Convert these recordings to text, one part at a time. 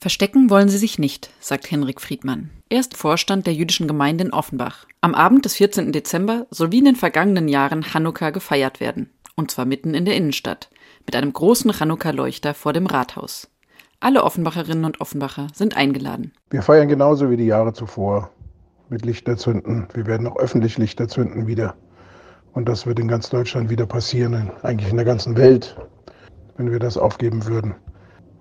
Verstecken wollen sie sich nicht, sagt Henrik Friedmann. Er ist Vorstand der jüdischen Gemeinde in Offenbach. Am Abend des 14. Dezember soll wie in den vergangenen Jahren Chanukka gefeiert werden. Und zwar mitten in der Innenstadt. Mit einem großen Chanukka-Leuchter vor dem Rathaus. Alle Offenbacherinnen und Offenbacher sind eingeladen. Wir feiern genauso wie die Jahre zuvor mit Lichterzünden. Wir werden auch öffentlich Lichterzünden wieder. Und das wird in ganz Deutschland wieder passieren, eigentlich in der ganzen Welt. Wenn wir das aufgeben würden,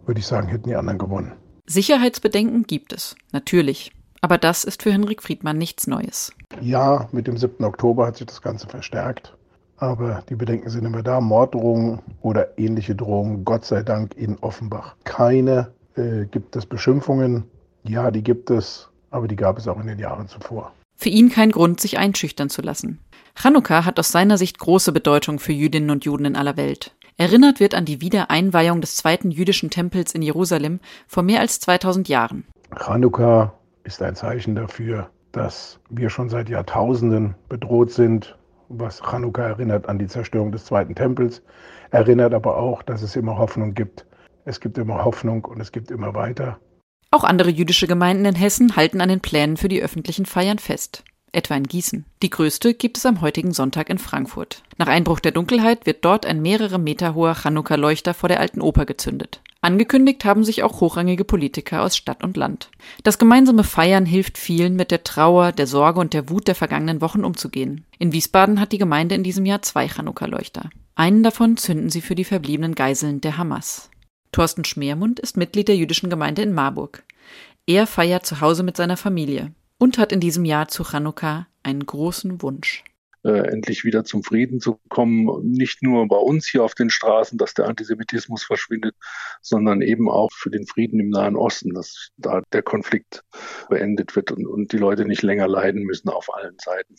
würde ich sagen, hätten die anderen gewonnen. Sicherheitsbedenken gibt es, natürlich. Aber das ist für Henrik Friedmann nichts Neues. Ja, mit dem 7. Oktober hat sich das Ganze verstärkt. Aber die Bedenken sind immer da. Morddrohungen oder ähnliche Drohungen, Gott sei Dank in Offenbach. Keine äh, gibt es Beschimpfungen. Ja, die gibt es, aber die gab es auch in den Jahren zuvor. Für ihn kein Grund, sich einschüchtern zu lassen. Chanukka hat aus seiner Sicht große Bedeutung für Jüdinnen und Juden in aller Welt. Erinnert wird an die Wiedereinweihung des zweiten jüdischen Tempels in Jerusalem vor mehr als 2000 Jahren. Chanukka ist ein Zeichen dafür, dass wir schon seit Jahrtausenden bedroht sind. Was Chanukka erinnert an die Zerstörung des zweiten Tempels, erinnert aber auch, dass es immer Hoffnung gibt. Es gibt immer Hoffnung und es gibt immer weiter. Auch andere jüdische Gemeinden in Hessen halten an den Plänen für die öffentlichen Feiern fest etwa in Gießen. Die größte gibt es am heutigen Sonntag in Frankfurt. Nach Einbruch der Dunkelheit wird dort ein mehrere Meter hoher Chanukka-Leuchter vor der alten Oper gezündet. Angekündigt haben sich auch hochrangige Politiker aus Stadt und Land. Das gemeinsame Feiern hilft vielen, mit der Trauer, der Sorge und der Wut der vergangenen Wochen umzugehen. In Wiesbaden hat die Gemeinde in diesem Jahr zwei Chanukka-Leuchter. Einen davon zünden sie für die verbliebenen Geiseln der Hamas. Thorsten Schmermund ist Mitglied der jüdischen Gemeinde in Marburg. Er feiert zu Hause mit seiner Familie und hat in diesem Jahr zu Chanukka einen großen Wunsch. Äh, endlich wieder zum Frieden zu kommen, nicht nur bei uns hier auf den Straßen, dass der Antisemitismus verschwindet, sondern eben auch für den Frieden im Nahen Osten, dass da der Konflikt beendet wird und, und die Leute nicht länger leiden müssen auf allen Seiten.